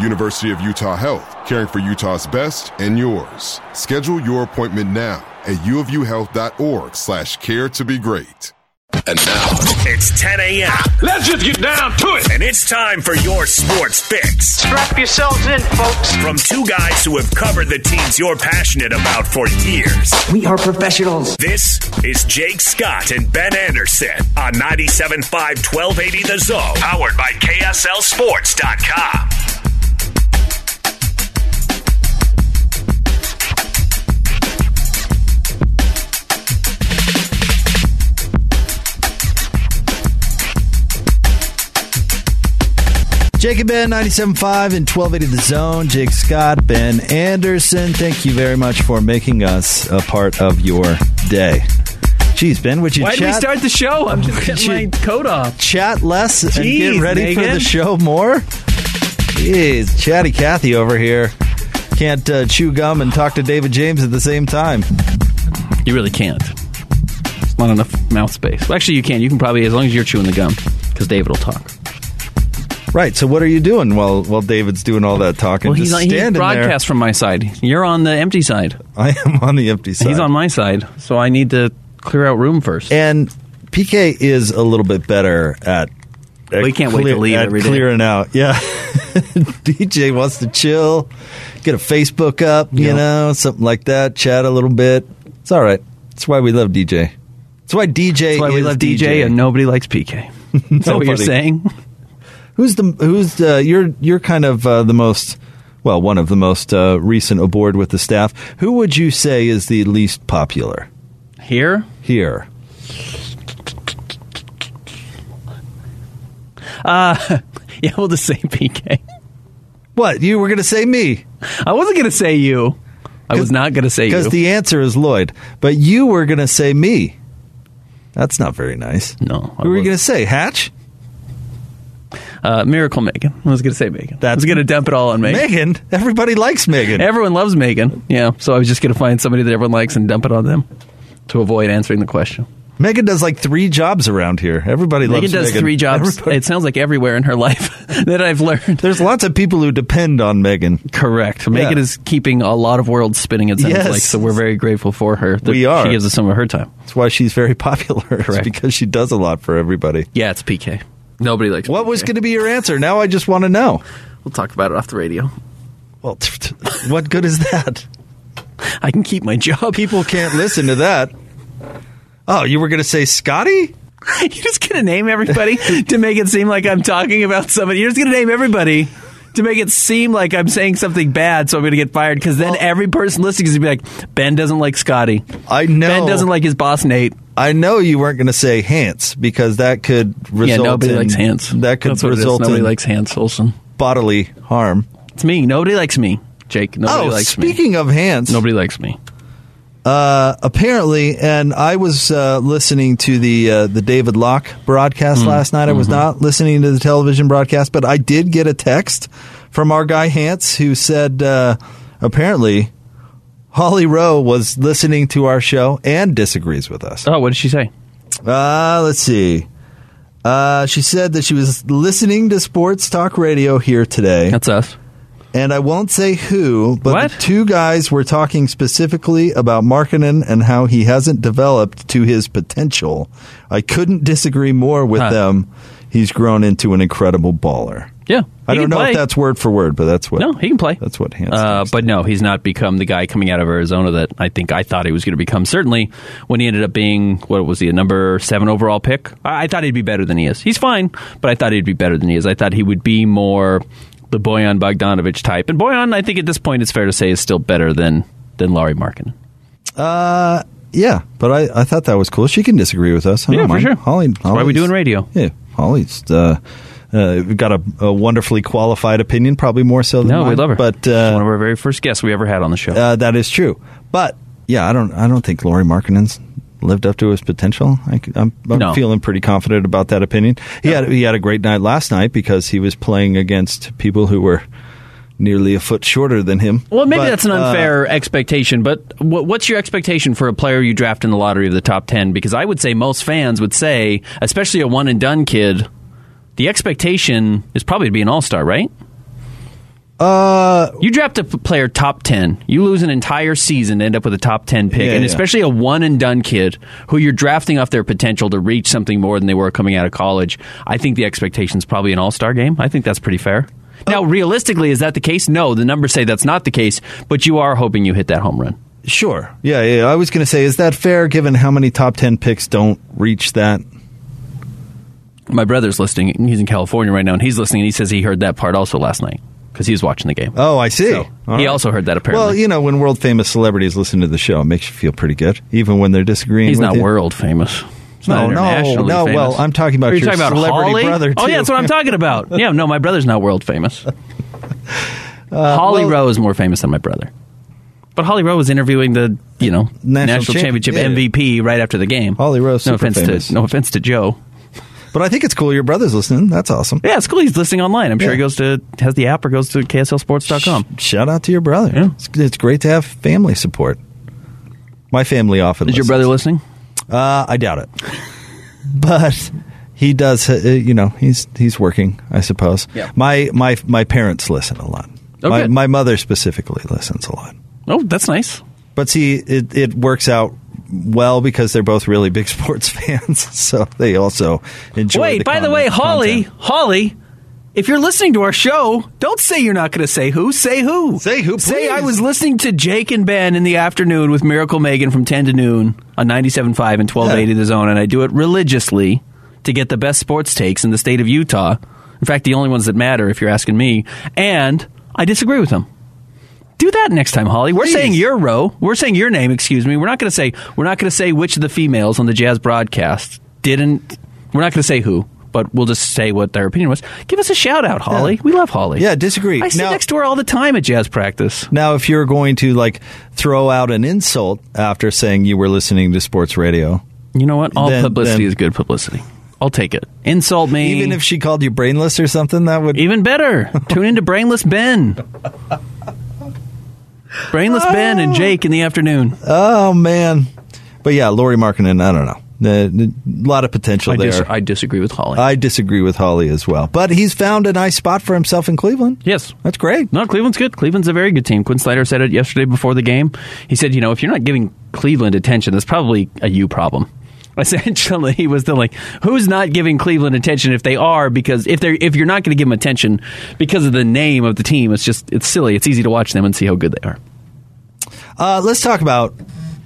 University of Utah Health, caring for Utah's best and yours. Schedule your appointment now at uofuhealth.org slash care to be great. And now it's 10 a.m. Let's just get down to it. And it's time for your sports fix. Strap yourselves in, folks. From two guys who have covered the teams you're passionate about for years. We are professionals. This is Jake Scott and Ben Anderson on 97.5 1280 The Zone, powered by KSLSports.com. Jake and Ben, 97.5 and 1280 The Zone. Jake Scott, Ben Anderson. Thank you very much for making us a part of your day. Jeez, Ben, would you Why chat? did we start the show? I'm just getting my coat off. Chat less and get ready for the show more? Jeez, chatty Cathy over here. Can't uh, chew gum and talk to David James at the same time. You really can't. It's not enough mouth space. Well, actually, you can. You can probably, as long as you're chewing the gum, because David will talk. Right. So what are you doing while while David's doing all that talking? Well, he's Just on, he standing there. from my side. You're on the empty side. I am on the empty side. He's on my side, so I need to clear out room first. And PK is a little bit better at. at We can't wait to leave at every day. clearing out. Yeah, DJ wants to chill, get a Facebook up, you Yeah. know, something like that. Chat a little bit. It's all right. That's why we love DJ. That's why DJ. That's why we love DJ, and nobody likes PK. Is that what you're saying? Who's the who's the you're you're kind of uh, the most well one of the most uh, recent aboard with the staff. Who would you say is the least popular Here? here? Uh, yeah, we'll just say PK. What you were going to say me? I wasn't going to say you. I was not going to say you. Because the answer is Lloyd, but you were going to say me. That's not very nice. no. I Who were you wasn't. going to say? Hatch? Uh, Miracle Megan. I was going to say Megan. I That's- was going to dump it all on Megan. Megan. Everybody likes Megan. Everyone loves Megan. Yeah, so I was just going to find somebody that everyone likes and dump it on them to avoid answering the question. Megan does like three jobs around here. Everybody loves Megan loves does Megan. three jobs. Everybody- It sounds like everywhere in her life that I've learned. There's lots of people who depend on Megan. Correct. Megan is keeping a lot of worlds spinning. It sounds Yes. like so. We're very grateful for her. That We are. She gives us some of her time. That's why she's very popular. It's Correct. because she does a lot for everybody. Yeah, it's PK. Nobody likes. What was going to be your answer? Now I just want to know. We'll talk about it off the radio. Well, t- t- what good is that? I can keep my job. People can't listen to that. Oh, you were going to say Scotty? You're just going to name everybody to make it seem like I'm talking about somebody. You're just going to name everybody to make it seem like I'm saying something bad, so I'm going to get fired. Because then every person listening is going to be like, Ben doesn't like Scotty. I know. Ben doesn't like his boss Nate. I know you weren't going to say Hans because that could result in. yeah, nobody in, likes Hans. That could That's result Nobody in likes Hans Olsen. bodily harm. It's me. Nobody likes me, Jake. Nobody oh, likes me. speaking of Hans, Nobody likes me. uh, apparently, and I was uh, listening to the uh, the David Locke broadcast Hmm. last night. I was Mm-hmm. not listening to the television broadcast, but I did get a text from our guy Hans who said uh, apparently Holly Rowe was listening to our show and disagrees with us. Oh, what did she say? Uh, let's see. Uh, she said that she was listening to sports talk radio here today. That's us. And I won't say who, but What? the two guys were talking specifically about Markkanen and how he hasn't developed to his potential. I couldn't disagree more with Huh. them. He's grown into an incredible baller. Yeah, I don't know play. if that's word for word, but that's what. No, he can play. That's what Hans. Uh, but no, he's not become the guy coming out of Arizona that I think I thought he was going to become. Certainly, when he ended up being what was he a number seven overall pick, I, I thought he'd be better than he is. He's fine, but I thought he'd be better than he is. I thought he would be more the Bojan Bogdanovic type, and Bojan, I think at this point it's fair to say is still better than than Lauri Markkanen. Uh, yeah, but I, I thought that was cool. She can disagree with us. I Yeah, for sure. Holly, That's why we doing radio. Yeah, Holly's uh, uh, we've got a, a wonderfully qualified opinion, probably more so than No, we mine, love her. But She's one uh, of our very first guests we ever had on the show. uh, that is true. But yeah, I don't I don't think Lauri Markkanen's lived up to his potential. I, am I'm No. feeling pretty confident about that opinion. He had he had a great night last night because he was playing against people who were nearly a foot shorter than him. Well, maybe But, that's an uh, unfair expectation, but wh- what's your expectation for a player you draft in the lottery of the top 10? Because I would say most fans would say, especially a one and done kid, the expectation is probably to be an all star, right? Uh, You draft a player top 10, you lose an entire season to end up with a top 10 pick, Yeah, and yeah. especially a one and done kid who you're drafting off their potential to reach something more than they were coming out of college. I think the expectation is probably an all star game. I think that's pretty fair. Now, realistically, is that the case? No, the numbers say that's not the case, but you are hoping you hit that home run. Sure. Yeah, yeah. I was going to say, is that fair given how many top 10 picks don't reach that? My brother's listening. He's in California right now, and he's listening. And he says he heard that part also last night because he was watching the game. Oh, I see. So, he right. also heard that apparently. Well, you know, when world famous celebrities listen to the show, it makes you feel pretty good, even when they're disagreeing. he's with not you. world famous. Not No, no, no. famous. Well, I'm talking about Are you your talking about celebrity Holly? brother, Oh, yeah, that's what I'm talking about. Yeah, no, my brother's not world famous. Holly Uh, well- Rowe is more famous than my brother. But Holly Rowe was interviewing the you know National national, championship yeah. MVP right after the game. Holly Rowe's no offense famous. to no offense to Joe. But I think it's cool your brother's listening. That's awesome. Yeah, it's cool. He's listening online. I'm sure Yeah. he goes to has the app or goes to KSLSports.com. Shout out to your brother. Yeah. It's, it's great to have family support. My family often Is your brother listening? Uh, I doubt it. but he does. Uh, you know, he's he's working. I suppose. Yeah. My my my parents listen a lot. Oh, my my mother specifically listens a lot. Oh, that's nice. But see, it it works out well because they're both really big sports fans, so they also enjoy. Wait, the by the way, Holly, content. Holly, if you're listening to our show, don't say you're not going to say who. Say who. Say who, Say. I was listening to Jake and Ben in the afternoon with Miracle Megan from 10 to noon on 97.5 and 1280 The Zone, and I do it religiously to get the best sports takes in the state of Utah. In fact, the only ones that matter, if you're asking me. And I disagree with them. Do that next time, Holly. We're Please. saying your row. We're saying your name. Excuse me. We're not going to say. We're not going to say which of the females on the Jazz broadcast didn't. We're not going to say who, but we'll just say what their opinion was. Give us a shout out, Holly. Yeah. We love Holly. Yeah, disagree. I sit Now- next to her all the time at jazz practice. Now, if you're going to like throw out an insult after saying you were listening to sports radio, You know what? All Then- publicity then- is good publicity. I'll take it. Insult me. even if she called you brainless or something, that would Even better. Tune into Brainless Ben. Brainless Ben and oh. Jake in the afternoon. Oh man, but yeah, Lauri Markkanen. I don't know. Uh, a lot of potential I, there. dis- I disagree with Holly. I disagree with Holly as well, but he's found a nice spot for himself in Cleveland. yes. That's great. No, Cleveland's good. Cleveland's a very good team. Quinn Snyder said it yesterday before the game. He said, you know, if you're not giving Cleveland attention, that's probably a you problem. Essentially, he was the like, who's not giving Cleveland attention if they are? Because if they're if you're not going to give them attention because of the name of the team, it's just it's silly. It's easy to watch them and see how good they are. Uh, let's talk about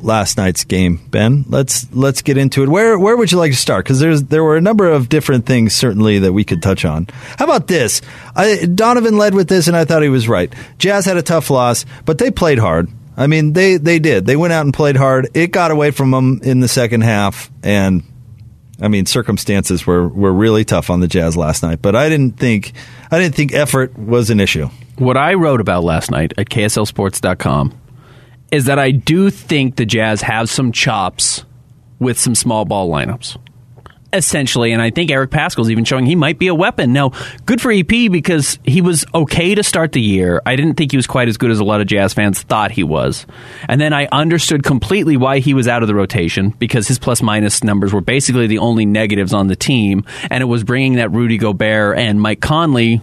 last night's game, Ben. Let's let's get into it. Where where would you like to start? Because there's there were a number of different things certainly that we could touch on. How about this? I, Donovan led with this, and I thought he was right. Jazz had a tough loss, but they played hard. I mean, they they did. They went out and played hard. It got away from them in the second half, and I mean, circumstances were, were really tough on the Jazz last night. But I didn't think I didn't think effort was an issue. What I wrote about last night at KSLSports.com is that I do think the Jazz have some chops with some small ball lineups. Essentially. And I think Eric Paschall's even showing he might be a weapon. Now, good for EP because he was okay to start the year. I didn't think he was quite as good as a lot of Jazz fans thought he was. And then I understood completely why he was out of the rotation because his plus minus numbers were basically the only negatives on the team. And it was bringing that Rudy Gobert and Mike Conley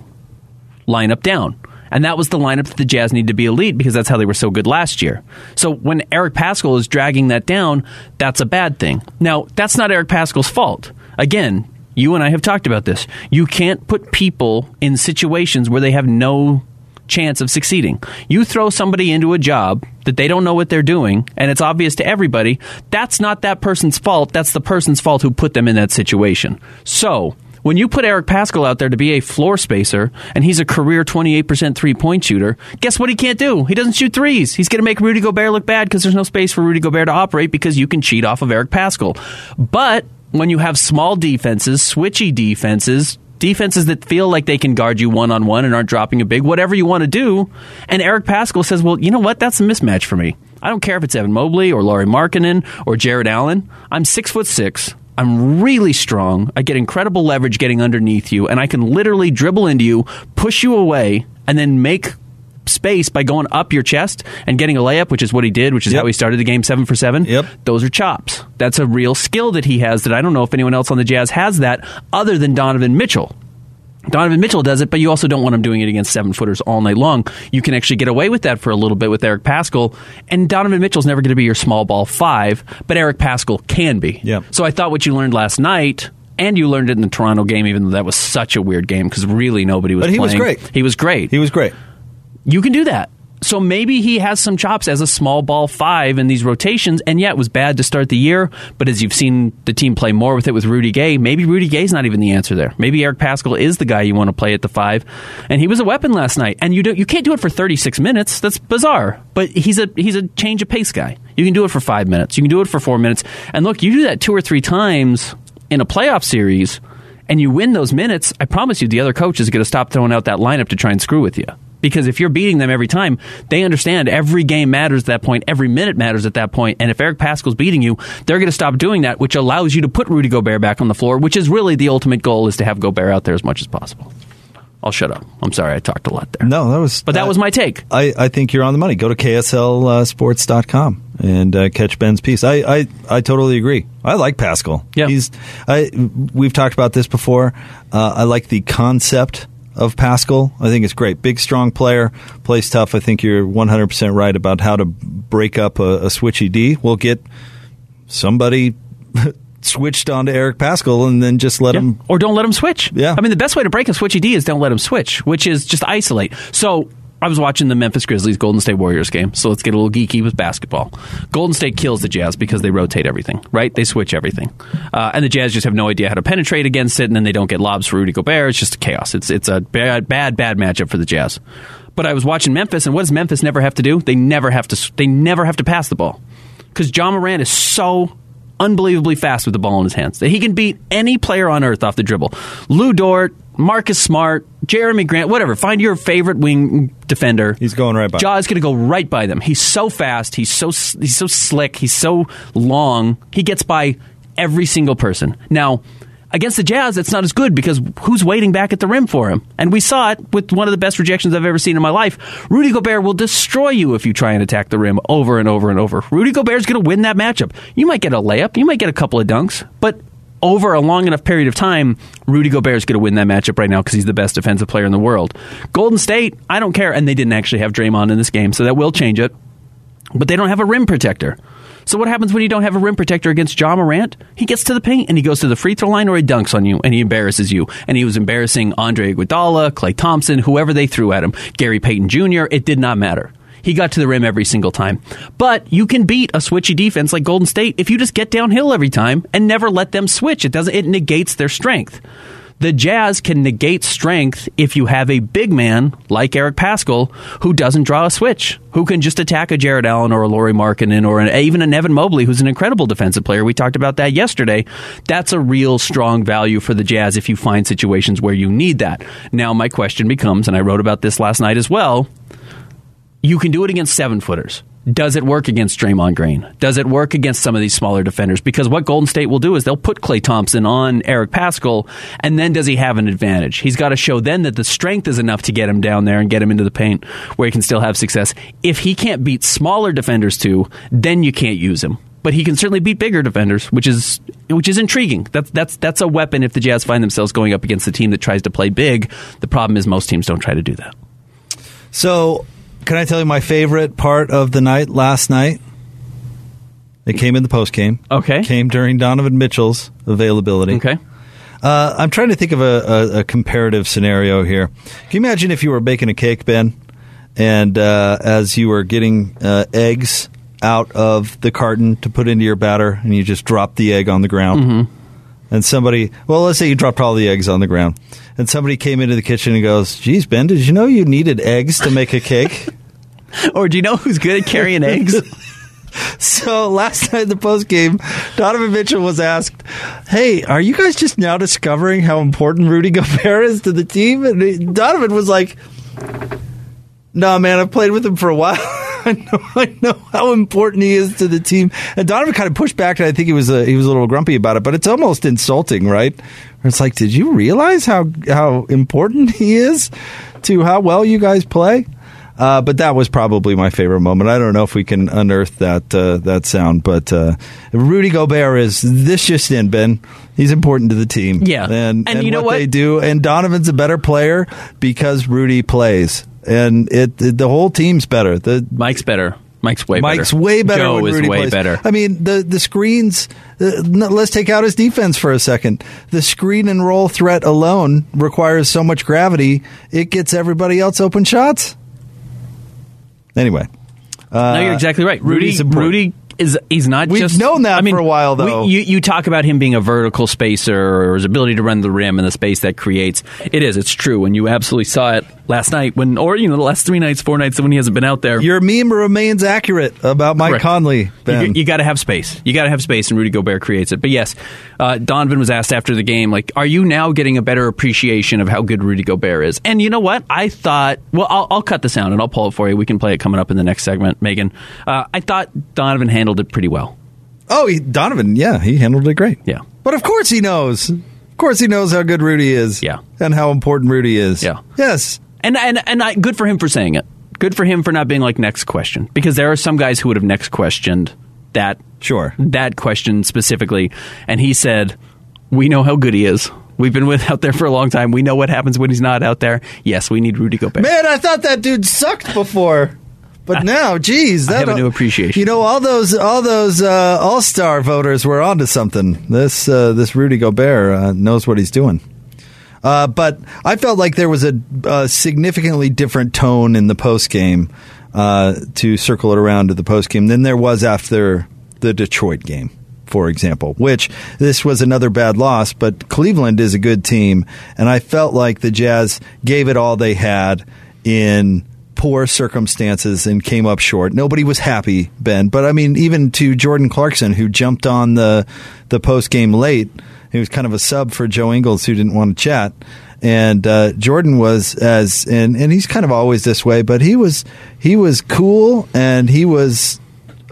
lineup down. And that was the lineup that the Jazz needed to be elite because that's how they were so good last year. So when Eric Paschall is dragging that down, that's a bad thing. Now, that's not Eric Paschall's fault. Again, you and I have talked about this. You can't put people in situations where they have no chance of succeeding. You throw somebody into a job that they don't know what they're doing and it's obvious to everybody, that's not that person's fault. That's the person's fault who put them in that situation. So, when you put Eric Paschall out there to be a floor spacer and he's a career 28% three point shooter, guess what he can't do? He doesn't shoot threes. He's going to make Rudy Gobert look bad because there's no space for Rudy Gobert to operate because you can cheat off of Eric Paschall. But when you have small defenses, switchy defenses, defenses that feel like they can guard you one on one and aren't dropping a big, whatever you want to do, and Eric Paschall says, well, you know what? That's a mismatch for me. I don't care if it's Evan Mobley or Lauri Markkanen or Jarrett Allen. I'm six foot six. I'm really strong. I get incredible leverage getting underneath you, and I can literally dribble into you, push you away, and then make space by going up your chest and getting a layup, which is what he did, which is Yep. how he started the game seven for seven. Yep. Those are chops. That's a real skill that he has that I don't know if anyone else on the Jazz has that other than Donovan Mitchell. Donovan Mitchell does it, but you also don't want him doing it against seven footers all night long. You can actually get away with that for a little bit with Eric Paschall. And Donovan Mitchell's never going to be your small ball five, but Eric Paschall can be. Yep. So I thought what you learned last night, and you learned it in the Toronto game, even though that was such a weird game because really nobody was But he was great. He was great. He was great. You can do that. So maybe he has some chops as a small ball five in these rotations, and yeah, it was bad to start the year. But as you've seen the team play more with it with Rudy Gay, maybe Rudy Gay's not even the answer there. Maybe Eric Paschall is the guy you want to play at the five, and he was a weapon last night. And you don't, you can't do it for thirty six minutes. That's bizarre. But he's a he's a change of pace guy. You can do it for five minutes. You can do it for four minutes. And look, you do that two or three times in a playoff series, and you win those minutes. I promise you, the other coach is going to stop throwing out that lineup to try and screw with you. Because if you're beating them every time, they understand every game matters at that point, every minute matters at that point. And if Eric Paschall's beating you, they're going to stop doing that, which allows you to put Rudy Gobert back on the floor, which is really the ultimate goal is to have Gobert out there as much as possible. I'll shut up. I'm sorry, I talked a lot there. No, that was. But that was my take. I, I think you're on the money. Go to KSLSports.com and uh, catch Ben's piece. I, I, I totally agree. I like Paschall. Yeah. He's, I, we've talked about this before. Uh, I like the concept of Paschall. I think it's great. Big, strong player, plays tough. I think you're 100% right about how to break up a, a switchy D. We'll get somebody switched onto Eric Paschall and then just let him. Or don't let him switch. Yeah. I mean, the best way to break a switchy D is don't let him switch, which is just isolate. So I was watching the Memphis Grizzlies Golden State Warriors game, so let's get a little geeky with basketball. Golden State kills the Jazz because they rotate everything, right? They switch everything. Uh, and the Jazz just have no idea how to penetrate against it, and then they don't get lobs for Rudy Gobert. It's just chaos. It's, it's a bad, bad, bad matchup for the Jazz. But I was watching Memphis, and what does Memphis never have to do? They never have to, they never have to pass the ball. Because Ja Morant is so unbelievably fast with the ball in his hands that he can beat any player on earth off the dribble. Lu Dort, Marcus Smart, Jerami Grant, whatever. Find your favorite wing defender. He's going right by. Ja's going to go right by them. He's so fast. He's so he's so slick. He's so long. He gets by every single person. Now, against the Jazz, it's not as good because who's waiting back at the rim for him? And we saw it with one of the best rejections I've ever seen in my life. Rudy Gobert will destroy you if you try and attack the rim over and over and over. Rudy Gobert's going to win that matchup. You might get a layup, you might get a couple of dunks, but over a long enough period of time, Rudy Gobert is going to win that matchup right now because he's the best defensive player in the world. Golden State, I don't care, and they didn't actually have Draymond in this game, so that will change it. But they don't have a rim protector. So what happens when you don't have a rim protector against Ja Morant? He gets to the paint and he goes to the free throw line or he dunks on you and he embarrasses you. And he was embarrassing Andre Iguodala, Klay Thompson, whoever they threw at him, Gary Payton Jr. It did not matter. He got to the rim every single time. But you can beat a switchy defense like Golden State if you just get downhill every time and never let them switch. It doesn't it negates their strength. The Jazz can negate strength if you have a big man like Eric Paschall who doesn't draw a switch, who can just attack a Jarrett Allen or a Lauri Markkanen or an, even an Evan Mobley, who's an incredible defensive player. We talked about that yesterday. That's a real strong value for the Jazz if you find situations where you need that. Now, my question becomes, and I wrote about this last night as well you can do it against seven footers. Does it work against Draymond Green? Does it work against some of these smaller defenders? Because what Golden State will do is they'll put Klay Thompson on Eric Paschall, and then does he have an advantage? He's got to show then that the strength is enough to get him down there and get him into the paint where he can still have success. If he can't beat smaller defenders too, then you can't use him. But he can certainly beat bigger defenders, which is which is intriguing. That's that's that's a weapon if the Jazz find themselves going up against a team that tries to play big. The problem is most teams don't try to do that. So, can I tell you my favorite part of the night last night? It came in the post game. Okay. Came during Donovan Mitchell's availability. Okay. Uh, I'm trying to think of a, a, a, comparative scenario here. Can you imagine if you were baking a cake, Ben, and uh, as you were getting uh, eggs out of the carton to put into your batter, and you just dropped the egg on the ground? Mm-hmm. And somebody, well, let's say you dropped all the eggs on the ground, and somebody came into the kitchen and goes, "Geez, Ben, did you know you needed eggs to make a cake?" or do you know who's good at carrying eggs? So last night in the post game, Donovan Mitchell was asked, "Hey, are you guys just now discovering how important Rudy Gobert is to the team?" And Donovan was like, "No, man, I've played with him for a while. I know, I know how important he is to the team." And Donovan kind of pushed back, and I think he was a, he was a little grumpy about it. But it's almost insulting, right? It's like, did you realize how how important he is to how well you guys play? Uh, but that was probably my favorite moment. I don't know if we can unearth that uh, that sound, but uh, Rudy Gobert is this just in Ben. He's important to the team. Yeah, and, and, you know what they do. And Donovan's a better player because Rudy plays, and it, it the whole team's better. The Mike's better. Mike's way Mike's better. way better. Joe is Rudy way plays. better. I mean, the the screens. Uh, let's take out his defense for a second. The screen and roll threat alone requires so much gravity; it gets everybody else open shots. Anyway, uh, no, you're exactly right. Rudy, Rudy is he's not We've just known that I mean, for a while, though. We, you, you talk about him being a vertical spacer or his ability to run the rim and the space that creates. It is. It's true, and you absolutely saw it last night when, or you know, the last three nights, four nights when he hasn't been out there. Your meme remains accurate about Mike Correct. Conley. Ben. You, you got to have space. You got to have space, and Rudy Gobert creates it. But yes, uh, Donovan was asked after the game, like, "Are you now getting a better appreciation of how good Rudy Gobert is?" And you know what? I thought. Well, I'll, I'll cut the sound and I'll pull it for you. We can play it coming up in the next segment, Megan. Uh, I thought Donovan handled it pretty well. Oh, he, Donovan, yeah, he handled it great. Yeah. But of course he knows. Of course he knows how good Rudy is. Yeah. And how important Rudy is. Yeah. Yes. And and and I, good for him for saying it. Good for him for not being like next question because there are some guys who would have next questioned that Sure. that question specifically, and he said, "We know how good he is. We've been with out there for a long time. We know what happens when he's not out there. Yes, we need Rudy Gobert." Man, I thought that dude sucked before. But now, geez, that I have a new appreciation. You know, all those all those uh, All Star voters were onto something. This uh, this Rudy Gobert uh, knows what he's doing. Uh, but I felt like there was a, a significantly different tone in the post game uh, to circle it around to the post game than there was after the Detroit game, for example. Which this was another bad loss, but Cleveland is a good team, and I felt like the Jazz gave it all they had in poor circumstances and came up short. Nobody was happy, Ben. But I mean, even to Jordan Clarkson, who jumped on the the post game late, he was kind of a sub for Joe Ingles, who didn't want to chat. And uh, Jordan was as and and he's kind of always this way, but he was he was cool and he was.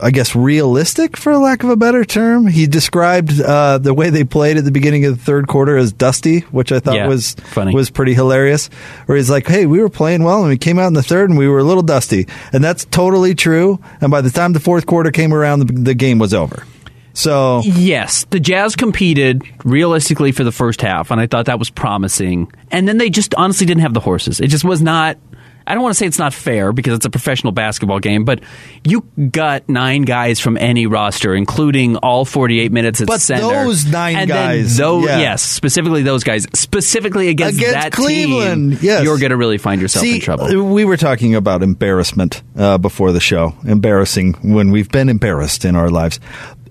I guess realistic, for lack of a better term. He described uh, the way they played at the beginning of the third quarter as dusty, which I thought Yeah, was funny. was pretty hilarious. Where he's like, "Hey, we were playing well, and we came out in the third, and we were a little dusty," and that's totally true. And by the time the fourth quarter came around, the, the game was over. So Yes, the Jazz competed realistically for the first half, and I thought that was promising. And then they just honestly didn't have the horses. It just was not. I don't want to say it's not fair because it's a professional basketball game, but you got nine guys from any roster, including all 48 minutes at But center. those nine and guys, those, yeah. yes, specifically those guys, specifically against, Against that Cleveland, team, yes. you're going to really find yourself See, in trouble. we were talking about embarrassment uh, before the show. Embarrassing when we've been embarrassed in our lives.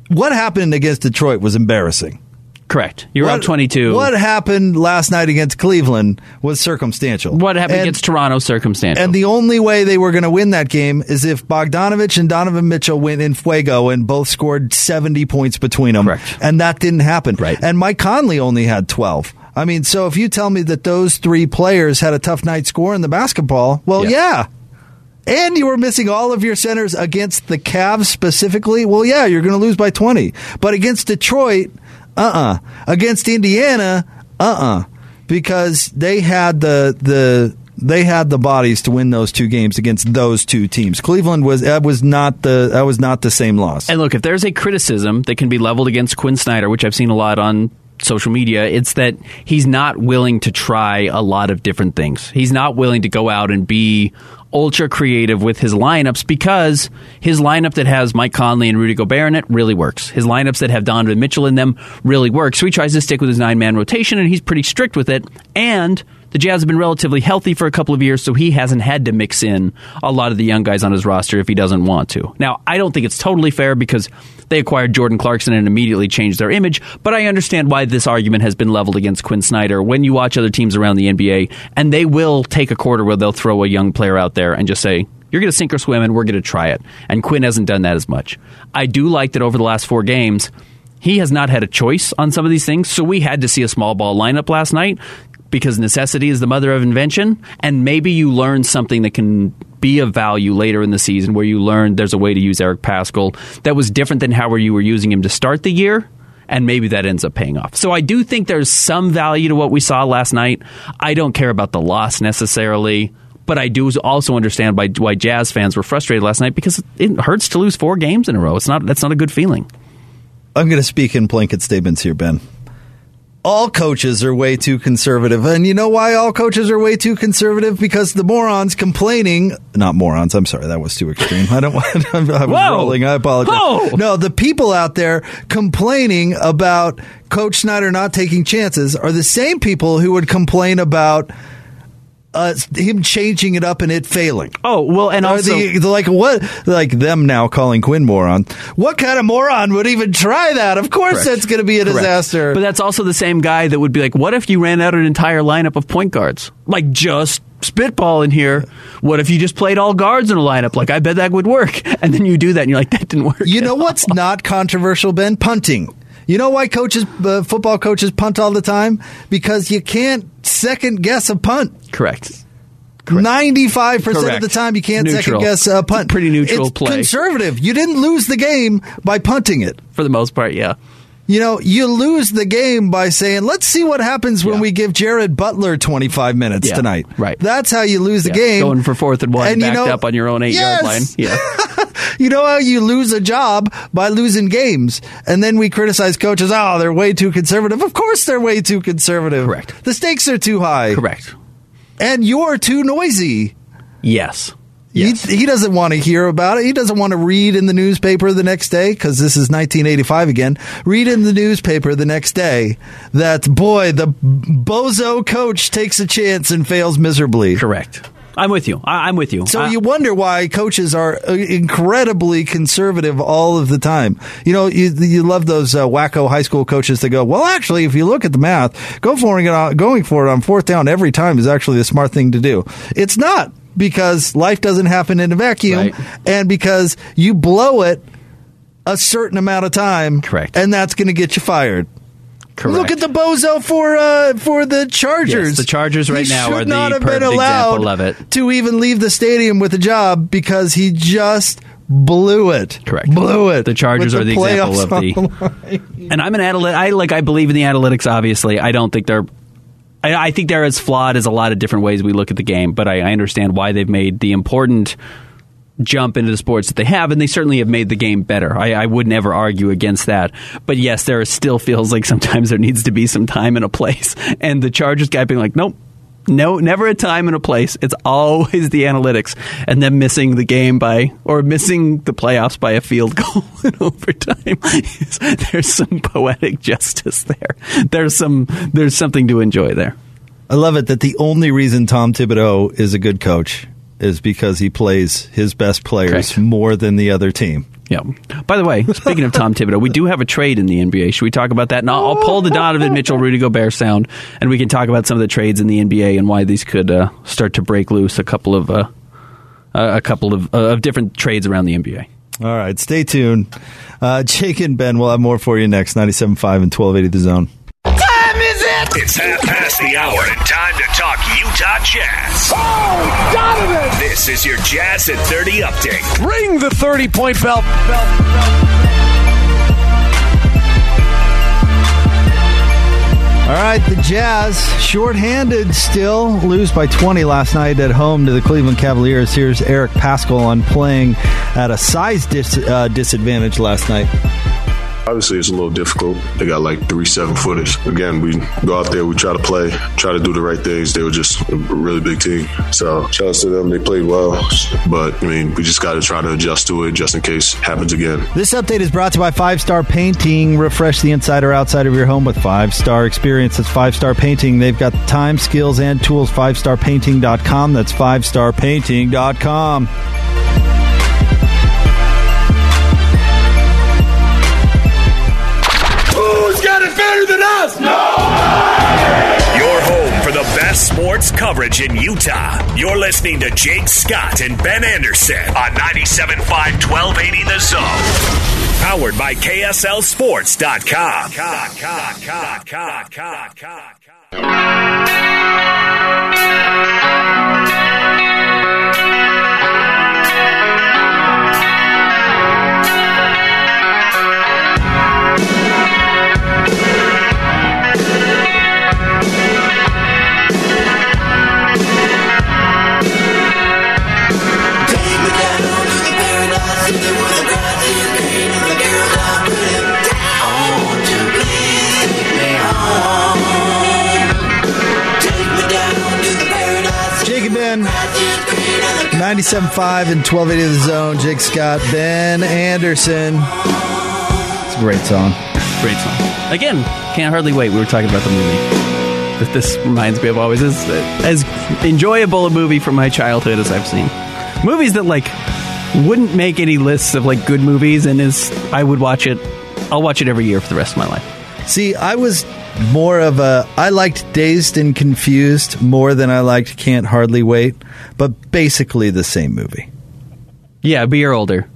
What happened against Detroit was embarrassing. Correct. You're What- up 22. What happened last night against Cleveland was circumstantial. What happened And- against Toronto? Circumstantial. And the only way they were going to win that game is if Bogdanovic and Donovan Mitchell went in fuego and both scored 70 points between them. Correct. And that didn't happen. Right. And Mike Conley only had 12. I mean, so if you tell me that those three players had a tough night scoring the basketball, well, Yeah. yeah. and you were missing all of your centers against the Cavs specifically, well, yeah, you're going to lose by 20. But against Detroit, uh uh Against Indiana, uh uh Because they had the, the, they had the bodies to win those two games against those two teams. Cleveland was that was not the that was not the same loss. And look, if there's a criticism that can be leveled against Quinn Snyder, which I've seen a lot on social media, it's that he's not willing to try a lot of different things. He's not willing to go out and be ultra creative with his lineups because his lineup that has Mike Conley and Rudy Gobert in it really works. His lineups that have Donovan Mitchell in them really work. So he tries to stick with his nine man rotation and he's pretty strict with it. And the Jazz have been relatively healthy for a couple of years, so he hasn't had to mix in a lot of the young guys on his roster if he doesn't want to. Now, I don't think it's totally fair because they acquired Jordan Clarkson and immediately changed their image, but I understand why this argument has been leveled against Quinn Snyder when you watch other teams around the NBA, and they will take a quarter where they'll throw a young player out there and just say, you're going to sink or swim, and we're going to try it. And Quinn hasn't done that as much. I do like that over the last four games, he has not had a choice on some of these things. So we had to see a small ball lineup last night because necessity is the mother of invention. And maybe you learn something that can be of value later in the season where you learn there's a way to use Eric Paschall that was different than how you were using him to start the year. And maybe that ends up paying off. So I do think there's some value to what we saw last night. I don't care about the loss necessarily. But I do also understand why Jazz fans were frustrated last night because it hurts to lose four games in a row. It's not that's not a good feeling. I'm going to speak in blanket statements here, Ben all coaches are way too conservative. And you know why all coaches are way too conservative? Because the morons complaining, not morons, I'm sorry, that was too extreme. I don't want, I was Whoa. rolling, I apologize. Whoa. No, the people out there complaining about Coach Snyder not taking chances are the same people who would complain about uh, him changing it up and it failing. Oh well, and also the, like what like them now calling Quinn moron. What kind of moron would even try that? Of course, Correct. that's going to be a Correct. disaster. But that's also the same guy that would be like, "What if you ran out an entire lineup of point guards? Like just spitball in here. What if you just played all guards in a lineup? Like I bet that would work. And then you do that, and you're like, that didn't work. You know what's not controversial, Ben? Punting. You know why coaches, uh, football coaches punt all the time? Because you can't second guess a punt. Correct. Ninety-five percent of the time, you can't neutral. second guess a punt. pretty neutral it's play. Conservative. You didn't lose the game by punting it. For the most part, yeah. You know, you lose the game by saying, "Let's see what happens when yeah. we give Jared Butler 25 minutes yeah, tonight." Right. That's how you lose the game. Going for fourth and one, and backed you know, up on your own eight yes. yard line. Yeah. you know how you lose a job by losing games, and then we criticize coaches. Oh, they're way too conservative. Of course, they're way too conservative. Correct. The stakes are too high. Correct. And you're too noisy. Yes. Yes. He, he, doesn't want to hear about it. He doesn't want to read in the newspaper the next day because this is 1985 again. Read in the newspaper the next day that, boy, the bozo coach takes a chance and fails miserably. Correct. I'm with you. I, am with you. So you wonder why coaches are uh, incredibly conservative all of the time. You know, you, you love those uh, wacko high school coaches that go, well, actually, if you look at the math, go for it on, going for it on fourth down every time is actually the smart thing to do. It's not because life doesn't happen in a vacuum right. and because you blow it a certain amount of time. Correct. And that's going to get you fired. Correct. Look at the bozo for uh, for the Chargers. Yes, the Chargers right he now are the perfect example of it. To even leave the stadium with a job because he just blew it. Correct. Blew it. The Chargers the are the example of the. and I'm an analytic. I like. I believe in the analytics. Obviously, I don't think they're I, I, think they're as flawed as a lot of different ways we look at the game, but I, I understand why they've made the important jump into the sports that they have, and they certainly have made the game better. I, I, would never argue against that. But yes, there still feels like sometimes there needs to be some time and a place. And the Chargers guy being like, nope, no, never a time and a place. It's always the analytics, and then missing the game by or missing the playoffs by a field goal in overtime. there's some poetic justice there. There's some there's something to enjoy there. I love it that the only reason Tom Thibodeau is a good coach is because he plays his best players Correct. more than the other team. Yeah. By the way, speaking of Tom Thibodeau, we do have a trade in the NBA. Should we talk about that? Now, I'll pull the Donovan Mitchell, Rudy Gobert sound, and we can talk about some of the trades in the NBA and why these could uh, start to break loose a couple of uh, a couple of, uh, of different trades around the NBA. All right, stay tuned. Uh, Jake and Ben we'll have more for you next. 97.5 and 1280 The Zone. Time it! it! It's half past the hour and time to talk Utah Jazz. Oh, Donovan! This is your Jazz at 30 update. Ring the 30 point bell. bell, bell. All right, the Jazz, shorthanded still, lose by 20 last night at home to the Cleveland Cavaliers. Here's Eric Paschall on playing at a size dis- uh, disadvantage last night. Obviously, it's a little difficult. They got like three seven footers. Again, we go out there, we try to play, try to do the right things. They were just a really big team. So, shout out to them. They played well. But, I mean, we just got to try to adjust to it just in case it happens again. This update is brought to you by Five Star Painting. Refresh the inside or outside of your home with five star experience. It's Five Star Painting. They've got time, skills, and tools. FiveStarPainting.com. That's FiveStarPainting.com. Who's better than us? Your home for the best sports coverage in Utah. You're listening to Jake Scott and Ben Anderson on 97.5 1280 The Zone. Powered by KSL 97.5 and 1280 of the zone. Jake Scott, Ben Anderson. It's a great song. Great song. Again, can't hardly wait. We were talking about the movie. That this reminds me of always as as enjoyable a movie from my childhood as I've seen. Movies that like wouldn't make any lists of like good movies, and is I would watch it. I'll watch it every year for the rest of my life. See, I was more of a. I liked Dazed and Confused more than I liked Can't Hardly Wait, but basically the same movie. Yeah, but you're older.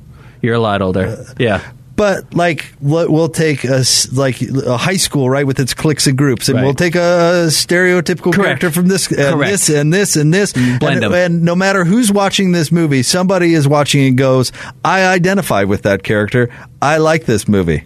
You're a lot older. Uh, yeah. But like, we'll take a like a high school, right, with its cliques and groups, and Right. we'll take a stereotypical Correct. character from this, and Correct. this, and this, and this, mm, blend and, and no matter who's watching this movie, somebody is watching and goes, "I identify with that character. I like this movie."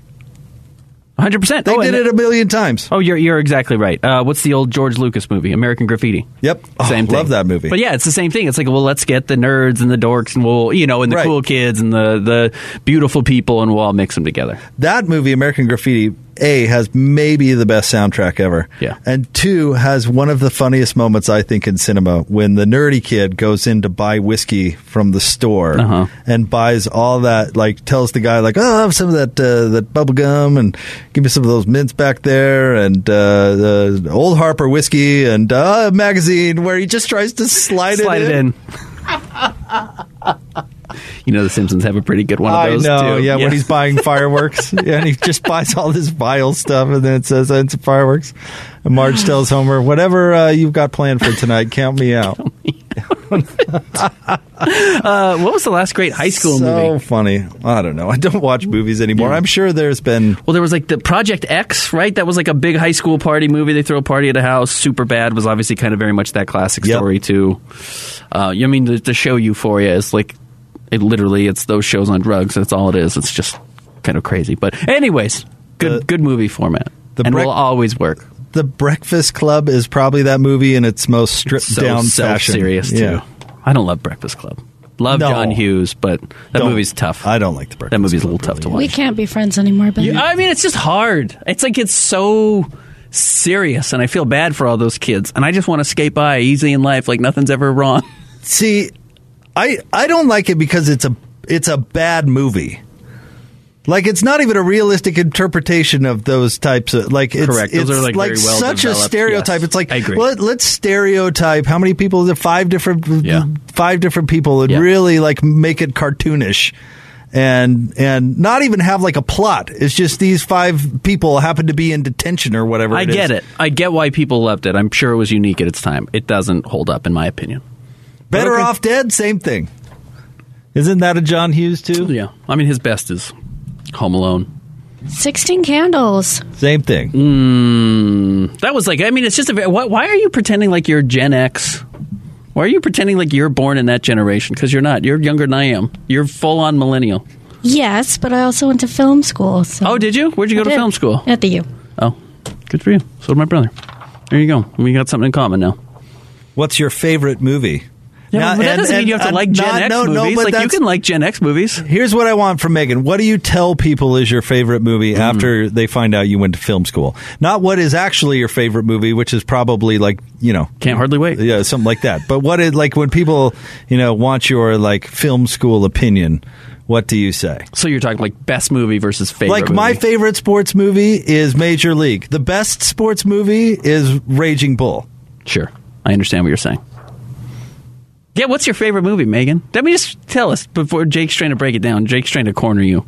100. percent They did it a million times. Oh, you're you're exactly right. Uh, what's the old George Lucas movie, American Graffiti? Yep, Oh, Same thing. love that movie. But yeah, it's the same thing. It's like, well, let's get the nerds and the dorks, and we'll, you know, and the Right. cool kids and the the beautiful people, and we'll all mix them together. that movie, American Graffiti, A, has maybe the best soundtrack ever. Yeah. And two, has one of the funniest moments, I think, in cinema when the nerdy kid goes in to buy whiskey from the store Uh-huh. and buys all that, like, tells the guy, like, oh, I have some of that, uh, that bubble gum and give me some of those mints back there and, uh, the Old Harper whiskey and, uh, a magazine where he just tries to slide, Slide it in. you know, the Simpsons have a pretty good one of I those know, too. yeah, when he's buying fireworks, yeah, and he just buys all this vile stuff, and then it says "Oh, it's fireworks. And Marge tells Homer, "Whatever uh, you've got planned for tonight, count me out." uh, what was the last great high school so movie? funny. I don't know. I don't watch movies anymore. I'm sure there's been. Well, there was like the Project X, right? That was like a big high school party movie. They throw a party at a house. Super bad was obviously kind of very much that classic Yep. story too. Uh, I mean, the, the show Euphoria is like it literally. It's those shows on drugs. That's all it is. It's just kind of crazy. But anyways, good The- good movie format. the and Breck- will always work. The Breakfast Club is probably that movie in its most stripped So down fashion. serious too. Yeah. I don't love Breakfast Club. Love No. John Hughes, but that Don't- movie's tough. I don't like the Breakfast that movie's a Club, little tough to watch. We can't be friends anymore, Ben. Yeah, I mean, it's just hard. It's like it's so serious, and I feel bad for all those kids. And I just want to skate by easy in life, like nothing's ever wrong. See, I I don't like it because it's a it's a bad movie. Like it's not even a realistic interpretation of those types of like it's, Correct. Those it's are, like, very well such a stereotype. Yes. It's like I agree. Let, let's stereotype how many people there five different Yeah. five different people and Yeah. really like make it cartoonish. And and not even have like a plot. It's just these five people happen to be in detention or whatever. I it is. get it. I get why people loved it. I'm sure it was unique at its time. It doesn't hold up, in my opinion. Better Okay. off dead. Same thing. Isn't that a John Hughes too? Yeah. I mean, his best is Home Alone. Sixteen Candles. Same thing. Mm, that was like, I mean, it's just a. very- Why, why are you pretending like you're Gen X? Why are you pretending like you're born in that generation? Because you're not. You're younger than I am. You're full on millennial. Yes, but I also went to film school. So Oh, did you? Where'd you go I to did. film school? At the U. Oh, good for you. So did my brother. There you go. We got something in common now. What's your favorite movie? Yeah, but that and- doesn't mean you have to like Gen not- X no, no, movies. but like you can like Gen X movies. Here's what I want from Megan. What do you tell people is your favorite movie hmm. after they find out you went to film school? Not what is actually your favorite movie, which is probably like, you know, Can't hardly wait. yeah, something like that. But what is like when people, you know, want your like film school opinion, what do you say? So you're talking like best movie versus favorite. like my favorite sports movie is Major League. The best sports movie is Raging Bull. Sure, I understand what you're saying. Yeah, what's your favorite movie, Megan? Let me just tell us before Jake's trying to break it down. Jake's trying to corner you.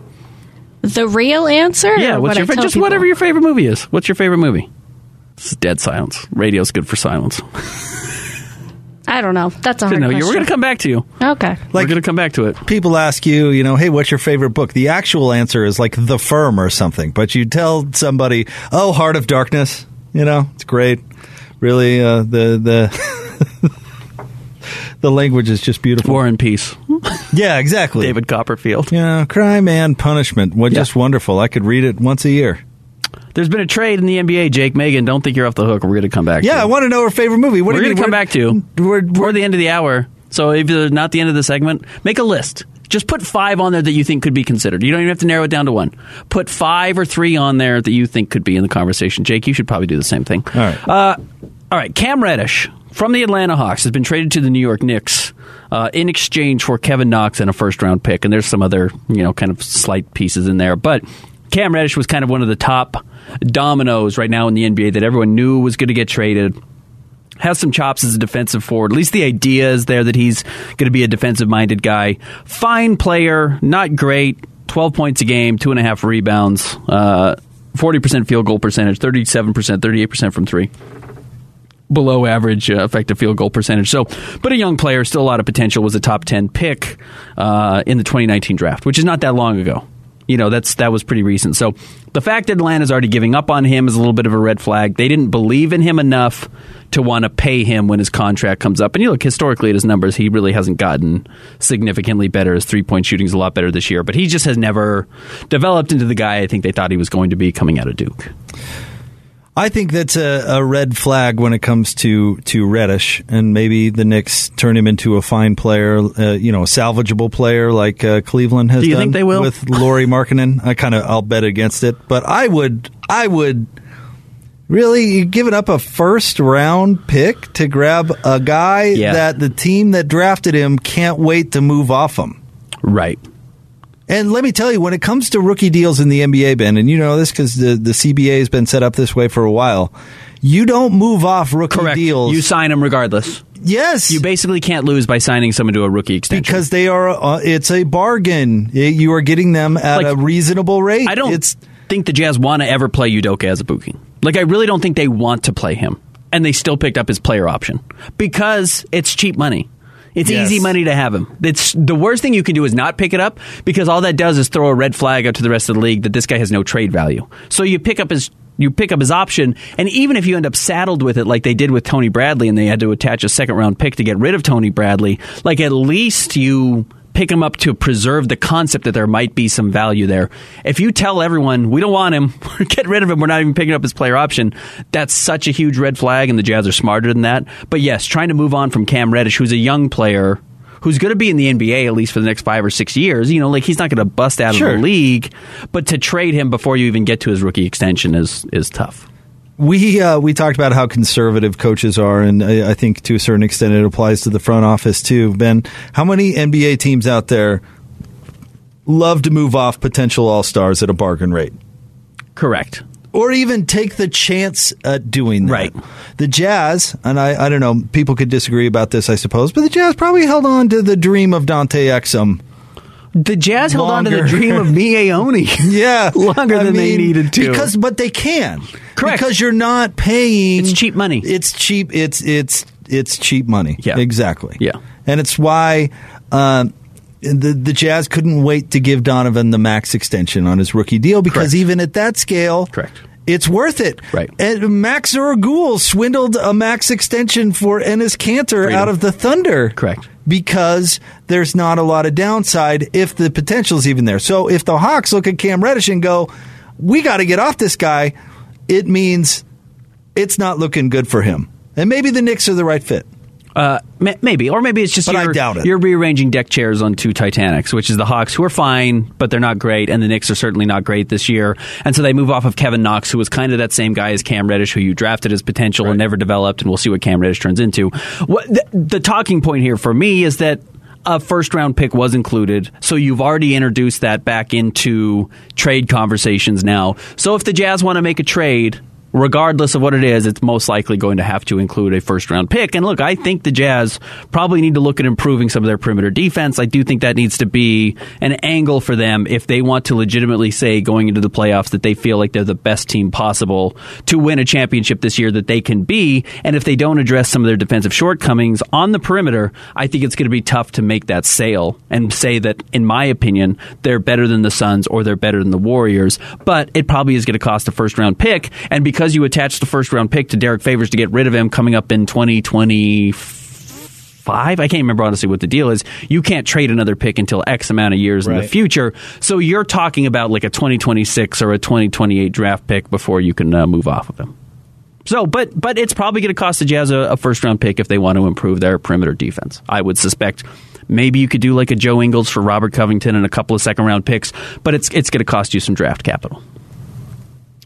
The real answer? Yeah, what's what your I fa- tell just people? whatever your favorite movie is. What's your favorite movie? This is dead silence. Radio's good for silence. I don't know. That's a Good hard to know you. We're going to come back to you. Okay. We're going to come back to it. People ask you, you know, hey, what's your favorite book? The actual answer is like The Firm or something. But you tell somebody, oh, Heart of Darkness. You know, it's great. Really, uh, the the the language is just beautiful. War and Peace. Yeah, exactly. David Copperfield. Yeah, Crime and Punishment. Well, Yeah. just wonderful. I could read it once a year. There's been a trade in the NBA, Jake. Megan, don't think you're off the hook. We're going to come back Yeah, I want to know her favorite movie. What We're going to come back to. We're, Toward the end of the hour. So if it's not the end of the segment, make a list. Just put five on there that you think could be considered. You don't even have to narrow it down to one. Put five or three on there that you think could be in the conversation. Jake, you should probably do the same thing. All right. Uh, all right. Cam Reddish from the Atlanta Hawks has been traded to the New York Knicks uh, in exchange for Kevin Knox and a first round pick. And there's some other, you know, kind of slight pieces in there. But Cam Reddish was kind of one of the top dominoes right now in the NBA that everyone knew was going to get traded has some chops as a defensive forward. At least the idea is there that he's going to be a defensive minded guy. Fine player, not great. 12 points a game, two and a half rebounds, uh, 40% field goal percentage, 37%, 38% from three. Below average uh, effective field goal percentage. So, but a young player, still a lot of potential, was a top 10 pick uh, in the 2019 draft, which is not that long ago. You know, that's that was pretty recent. So the fact that Atlanta's already giving up on him is a little bit of a red flag. They didn't believe in him enough to want to pay him when his contract comes up. And you look historically at his numbers, he really hasn't gotten significantly better. His three point shooting's a lot better this year, but he just has never developed into the guy I think they thought he was going to be coming out of Duke. I think that's a, a red flag when it comes to, to Reddish, and maybe the Knicks turn him into a fine player, uh, you know, a salvageable player like uh, Cleveland has Do you done think they will? with Lauri Markkanen. I kind of I'll bet against it, but I would I would really you giving up a first round pick to grab a guy Yeah. that the team that drafted him can't wait to move off him. Right. And let me tell you, when it comes to rookie deals in the NBA, Ben, and you know this because the, the CBA has been set up this way for a while, you don't move off rookie Correct. deals. You sign them regardless. yes, You basically can't lose by signing someone to a rookie extension. because they are. Uh, it's a bargain. You are getting them at Like, a reasonable rate. I don't It's think the Jazz want to ever play Udoka Azubuike. Like, I really don't think they want to play him. And they still picked up his player option because it's cheap money. It's Yes. easy money to have him. It's the worst thing you can do is not pick it up because all that does is throw a red flag out to the rest of the league that this guy has no trade value. So you pick up his you pick up his option, and even if you end up saddled with it like they did with Tony Bradley, and they had to attach a second round pick to get rid of Tony Bradley, like at least you pick him up to preserve the concept that there might be some value there. If you tell everyone we don't want him, get rid of him, we're not even picking up his player option, that's such a huge red flag, and the Jazz are smarter than that. But yes, trying to move on from Cam Reddish, who's a young player. Who's going to be in the NBA at least for the next five or six years? You know, like he's not going to bust out Sure. of the league, but to trade him before you even get to his rookie extension is is tough. We uh, we talked about how conservative coaches are, and I, I think to a certain extent it applies to the front office too. Ben, how many NBA teams out there love to move off potential all stars at a bargain rate? Correct. or even take the chance at doing that. Right. The Jazz, and I, I don't know, people could disagree about this, I suppose, but the Jazz probably held on to the dream of Dante Exum. The Jazz held on to the dream of Miye Oni. Yeah, Longer I than they needed to. because, but they can, Correct. Because you're not paying. It's cheap money. It's cheap. It's it's it's cheap money. Yeah. exactly. Yeah. and it's why. Uh, the the Jazz couldn't wait to give Donovan the max extension on his rookie deal because Correct. even at that scale, Correct. it's worth it. Right. And Max Ergul swindled a max extension for Enes Kanter Freedom. out of the Thunder. Correct. Because there's not a lot of downside if the potential is even there. So if the Hawks look at Cam Reddish and go, we got to get off this guy, it means it's not looking good for him. And maybe the Knicks are the right fit. Uh, maybe, or maybe it's just But you're, it. you're rearranging deck chairs on two Titanics, which is the Hawks, who are fine, but they're not great, and the Knicks are certainly not great this year. And so they move off of Kevin Knox, who was kind of that same guy as Cam Reddish, who you drafted as potential and never developed, and we'll see what Cam Reddish turns into. What the, the talking point here for me is that a first round pick was included, so you've already introduced that back into trade conversations now. So if the Jazz want to make a trade, regardless of what it is, it's most likely going to have to include a first round pick. And look, I think the Jazz probably need to look at improving some of their perimeter defense. I do think that needs to be an angle for them if they want to legitimately say going into the playoffs that they feel like they're the best team possible to win a championship this year that they can be. And if they don't address some of their defensive shortcomings on the perimeter, I think it's going to be tough to make that sale and say that, in my opinion, they're better than the Suns or they're better than the Warriors. But it probably is going to cost a first round pick. And because you attach the first round pick to Derrick Favors to get rid of him coming up in 2025, I can't remember honestly what the deal is. You can't trade another pick until X amount of years in the future. So you're talking about like a 2026 or a 2028 draft pick before you can uh, move off of him. So, but but it's probably going to cost the Jazz a, a first round pick if they want to improve their perimeter defense. I would suspect maybe you could do like a Joe Ingles for Robert Covington and a couple of second round picks, but it's it's going to cost you some draft capital.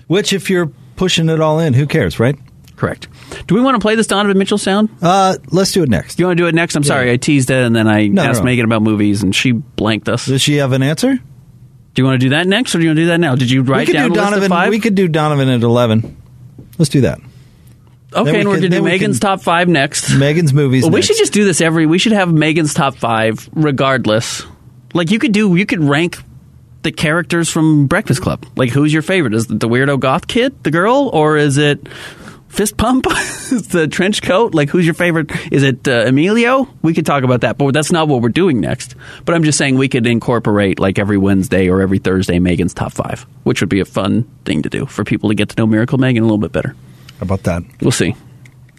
Which, if you're pushing it all in, who cares, right? Correct. Do we want to play this Donovan Mitchell sound? Uh, let's do it next. You want to do it next? I'm sorry, I teased it and then I No, asked no. Megan about movies and she blanked us. Does she have an answer? Do you want to do that next or do you want to do that now? Did you we write could down do a list of Donovan. five? We could do Donovan at eleven. Let's do that. okay, we and we're can- going to then do we Megan's can- top five next. Megan's movies. Well, we next. should just do this every. We should have Megan's top five, regardless. Like you could do, you could rank the characters from Breakfast Club. Like who's your favorite? Is it the weirdo goth kid, the girl, or is it Fist Pump? is the trench coat? Like who's your favorite? Is it uh, Emilio? We could talk about that, but that's not what we're doing next. But I'm just saying we could incorporate like every Wednesday or every Thursday Megan's top five, which would be a fun thing to do for people to get to know Miracle Megan a little bit better. How about that? We'll see.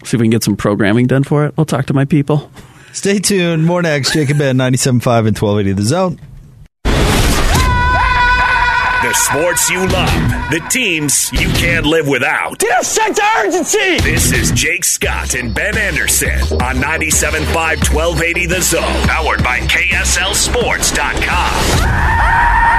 See if we can get some programming done for it. I'll talk to my people. Stay tuned. More next. Jacob Ben, 97.5 and 1280 The Zone. The sports you love, the teams you can't live without. Get a sense of urgency! This is Jake Scott and Ben Anderson on 97.5 1280 The Zone, powered by KSLSports.com.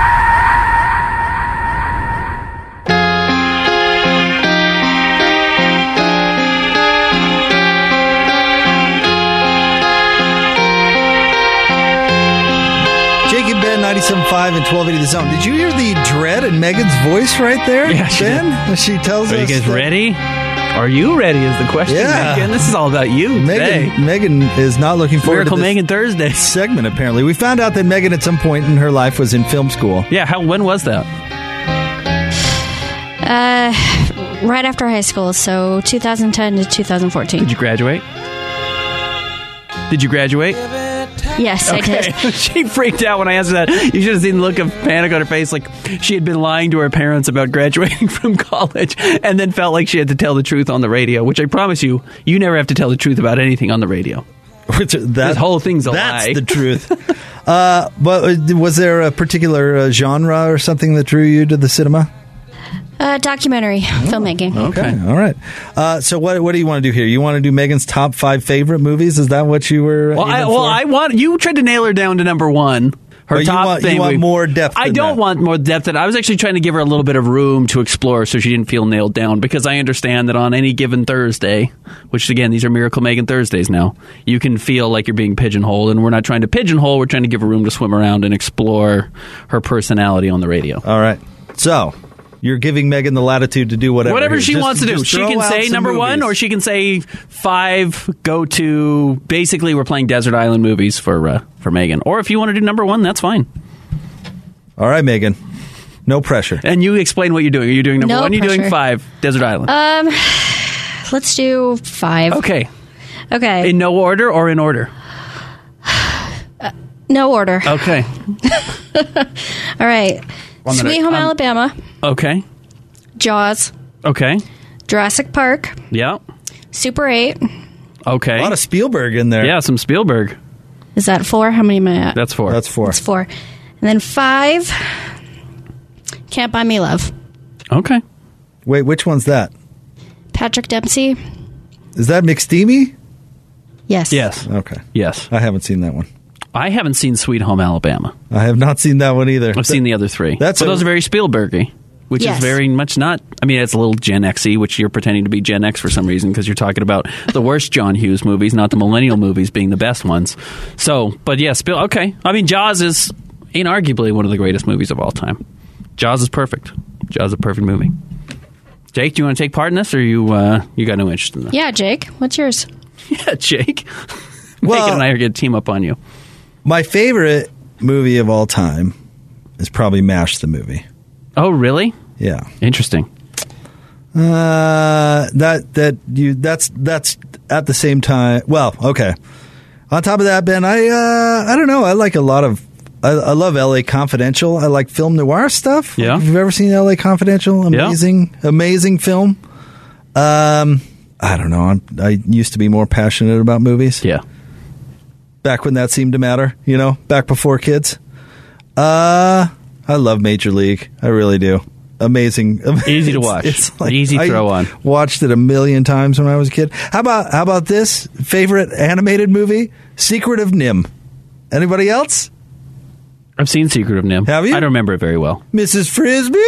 97.5 and 1280 The Zone. Did you hear the dread in Megan's voice right there? Yeah, she Ben? She tells Are you guys that- ready? Are you ready? Is the question. Yeah. Megan? This is all about you today. Megan, Megan is not looking forward Miracle to this Megan Thursday. segment, apparently. We found out that Megan at some point in her life was in film school. Yeah. How? When was that? Uh, right after high school, so 2010 to 2014. Did you graduate? Did you graduate? Yes, I did. she freaked out when I asked that. You should have seen the look of panic on her face, like she had been lying to her parents about graduating from college, and then felt like she had to tell the truth on the radio. Which I promise you, you never have to tell the truth about anything on the radio. Which, that, This whole thing's a That's lie. the truth. uh, but uh, was there a particular uh, genre or something that drew you to the cinema? Uh, documentary filmmaking. Okay. All right. Uh, so what what do you want to do here? You want to do Megan's top five favorite movies? Is that what you were? Well, I, well, for? I want you tried to nail her down to number one. Her Oh, you top want- you thing. want we- more depth I than don't that. want more depth. Than I was actually trying to give her a little bit of room to explore, so she didn't feel nailed down. Because I understand that on any given Thursday, which again these are Miracle Megan Thursdays now, you can feel like you're being pigeonholed, and we're not trying to pigeonhole. We're trying to give her room to swim around and explore her personality on the radio. All right. So you're giving Megan the latitude to do whatever. Whatever here. she Just- wants to do. She can say some number one, or she can say five. Go to basically we're playing desert island movies for uh, for Megan. Or if you want to do number one, that's fine. All right, Megan. No pressure. And you explain what you're doing. Are you doing number No one? You're you doing five. Desert island. Um, let's do five. okay. Okay. In no order or in order. No order. Okay. All right. One Sweet minute. Home Um, Alabama, Okay. Jaws, Okay. Jurassic Park, Yeah. Super 8. Okay. A lot of Spielberg in there. Yeah, some Spielberg. Is that four? How many am I at? That's four. That's four. That's four. And then five, Can't Buy Me Love. Okay. Wait, which one's that? Patrick Dempsey. Is that McSteamy? Yes. Yes. Okay. Yes. I haven't seen that one. I haven't seen Sweet Home Alabama. I have not seen that one either. I've seen the other three. That's but a- those are very Spielbergy, which Yes. is very much not. I mean, it's a little Gen Xy, which you're pretending to be Gen X for some reason because you're talking about the worst John Hughes movies, not the millennial movies being the best ones. So, but yeah, Spiel. Okay, I mean, Jaws is inarguably one of the greatest movies of all time. Jaws is perfect. Jaws is a perfect movie. Jake, do you want to take part in this, or you uh, you got no interest in this? Yeah, Jake. What's yours? Yeah, Jake. Well- Megan and I are going to team up on you. My favorite movie of all time is probably MASH the movie. Oh, really? Yeah. Interesting. Uh, that that you that's that's at the same time. Well, okay. On top of that, Ben, I uh, I don't know. I like a lot of. I, I love L.A. Confidential. I like film noir stuff. Yeah. If you've ever seen L.A. Confidential, Yeah. amazing, amazing film. Um, I don't know. I'm, I used to be more passionate about movies. Yeah. Back when that seemed to matter, you know, back before kids. Uh, I love Major League. I really do. Amazing, Easy to watch. It's like Easy I throw on. Watched it a million times when I was a kid. How about how about this favorite animated movie? Secret of NIMH. Anybody else? I've seen Secret of NIMH. Have you? I don't remember it very well. Mrs. Frisby.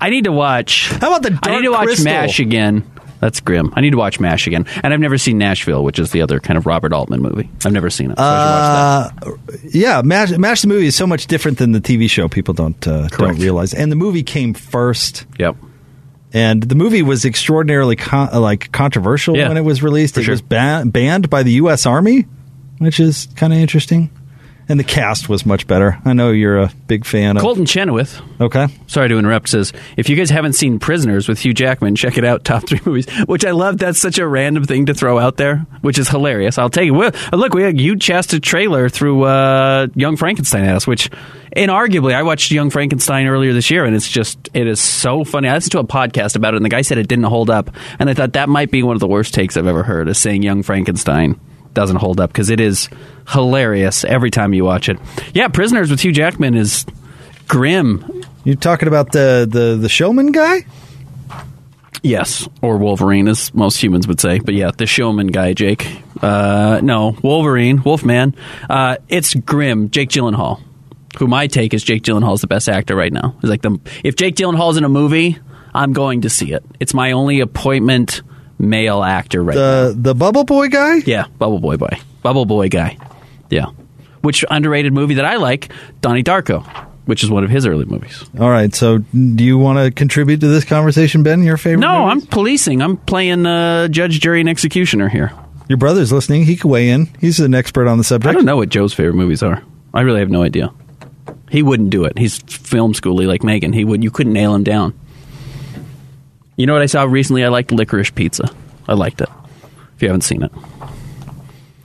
I need to watch. How about the I need to watch Crystal? MASH again. That's grim. I need to watch MASH again. And I've never seen Nashville, which is the other kind of Robert Altman movie. I've never seen it. So I watch that. Uh, yeah, Mash, Mash the movie is so much different than the TV show. People don't uh, don't realize. And the movie came first. Yep. And the movie was extraordinarily con- uh, like controversial Yeah, when it was released. It sure. was ban- banned by the U.S. Army, which is kind of interesting. And the cast was much better. I know you're a big fan of. Colton Chenoweth. Okay. Sorry to interrupt. Says if you guys haven't seen Prisoners with Hugh Jackman, check it out. Top three movies, which I love. That's such a random thing to throw out there, which is hilarious. I'll take it. Well, look, we had you chast a trailer through uh, Young Frankenstein at us, which inarguably I watched Young Frankenstein earlier this year, and it's just it is so funny. I listened to a podcast about it, and the guy said it didn't hold up, and I thought that might be one of the worst takes I've ever heard, is saying Young Frankenstein doesn't hold up because it is hilarious every time you watch it. Yeah, Prisoners with Hugh Jackman is grim. You talking about the the the showman guy? Yes, or Wolverine, as most humans would say. But yeah, the showman guy, Jake. Uh, no, Wolverine, Wolfman. Uh, it's grim. Jake Gyllenhaal, who my take is Jake Gyllenhaal is the best actor right now. Is like the if Jake Gyllenhaal's in a movie, I'm going to see it. It's my only appointment male actor right now. The the Bubble Boy guy? Yeah, Bubble Boy boy, Bubble Boy guy. Yeah, which underrated movie that I like, Donnie Darko, which is one of his early movies. All right. So, do you want to contribute to this conversation, Ben? Your favorite? No, movies? I'm policing. I'm playing uh, judge, jury, and executioner here. Your brother's listening. He could weigh in. He's an expert on the subject. I don't know what Joe's favorite movies are. I really have no idea. He wouldn't do it. He's film schooly like Megan. He would. You couldn't nail him down. You know what I saw recently? I liked Licorice Pizza. I liked it. If you haven't seen it,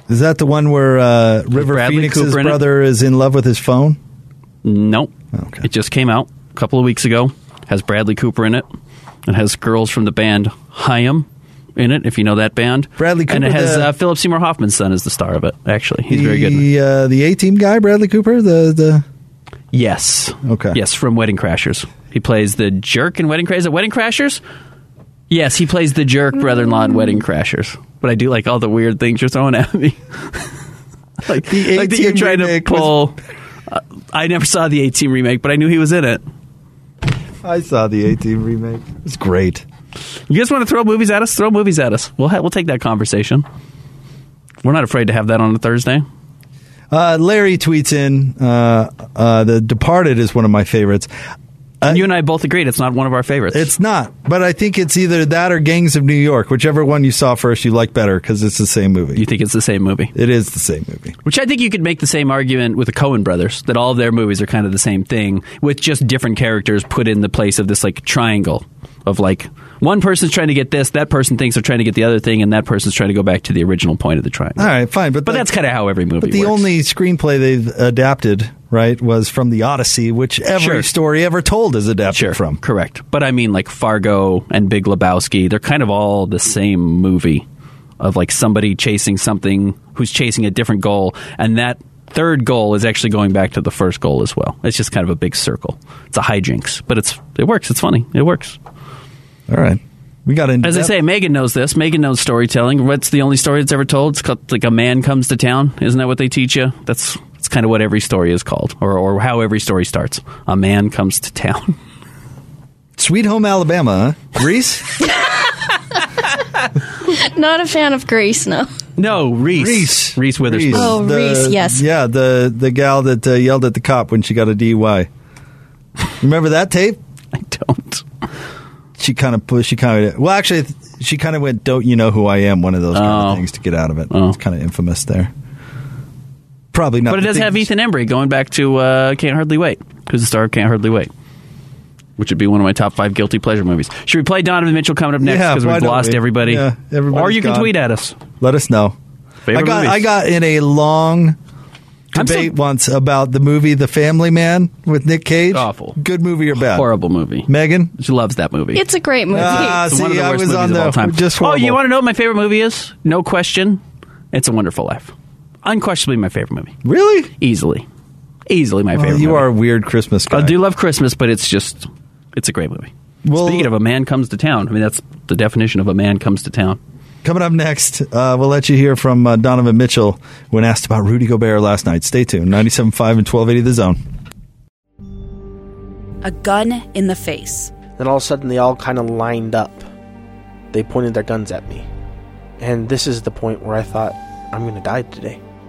Is that the one where uh, River Bradley Phoenix's Cooper in it? brother is in love with his phone? nope. Okay. It just came out a couple of weeks ago. Has Bradley Cooper in it. It has girls from the band Haim in it. If you know that band, Bradley Cooper, and it has the- uh, Philip Seymour Hoffman's son is the star of it. Actually, he's the, very good. in it. Uh, the A Team guy, Bradley Cooper. The the Yes. Okay. Yes, from Wedding Crashers. He plays the jerk in Wedding Crashers. Wedding Crashers? Yes, he plays the jerk brother-in-law in Wedding Crashers. But I do like all the weird things you're throwing at me. like, The like that you're trying to remake was- Uh, I never saw the A Team remake, but I knew he was in it. I saw the A Team remake. It's great. You guys want to throw movies at us? Throw movies at us. We'll ha- we'll take that conversation. We're not afraid to have that on a Thursday. Uh, Larry tweets in, uh, uh, The Departed is one of my favorites. And uh, you and I both agreed it's not one of our favorites. It's not, but I think it's either that or Gangs of New York. Whichever one you saw first, you like better because it's the same movie. you think it's the same movie? It is the same movie. Which I think you could make the same argument with the Coen brothers that all of their movies are kind of the same thing with just different characters put in the place of this like triangle. of like one person's trying to get this, that person thinks they're trying to get the other thing, and that person's trying to go back to the original point of the triangle. All right, fine, but But that's kind of how every movie But the works. only screenplay they've adapted, right, was from the Odyssey, which every Sure. story ever told is adapted Sure, from. correct. But I mean, like Fargo and Big Lebowski, they're kind of all the same movie of like somebody chasing something who's chasing a different goal, and that third goal is actually going back to the first goal as well. It's just kind of a big circle. It's a hijinks, but it's it works. It's funny. It works. All right. We got into As I say, Megan knows this. Megan knows storytelling. What's the only story that's ever told? It's called like a man comes to town. Isn't that what they teach you? That's that's kind of what every story is called, or or how every story starts. A man comes to town. Sweet Home Alabama, huh? Reese? Not a fan of Grease, no. No, Reese. Reese. Reese Witherspoon. Oh, The- Reese, yes. Yeah, the, the gal that uh, yelled at the cop when she got a DUI. Remember that tape? I don't. She kind of pushed, she kind of, well, actually, she kind of went, Don't you know who I am? One of those kind Oh. of things to get out of it. Oh. It's kind of infamous there. Probably not. But it the does have Ethan Embry going back to uh, Can't Hardly Wait. Who's the star of Can't Hardly Wait? Which would be one of my top five guilty pleasure movies. Should we play Donovan Mitchell coming up next because why we've lost we? everybody? Yeah, or you can tweet at us. Let us know. Favorite I got movies. I got in a long I'm so- debate once about the movie The Family Man with Nick Cage. Awful. Good movie or bad? Horrible movie. Megan? She loves that movie. It's a great movie. Ah, It's see, one of the I was movies on of the all time. just oh, you want to know what my favorite movie is? No question. It's a Wonderful Life. Unquestionably my favorite movie. Really? Easily. Easily my Well, favorite you movie. are a weird Christmas guy. I do love Christmas, but it's just, it's a great movie. Well- Speaking of a man comes to town, I mean, that's the definition of a man comes to town. Coming up next, uh, we'll let you hear from uh, Donovan Mitchell when asked about Rudy Gobert last night. Stay tuned. 97.5 and 1280 The Zone. A gun in the face. Then all of a sudden, they all kind of lined up. They pointed their guns at me. And this is the point where I thought, I'm going to die today.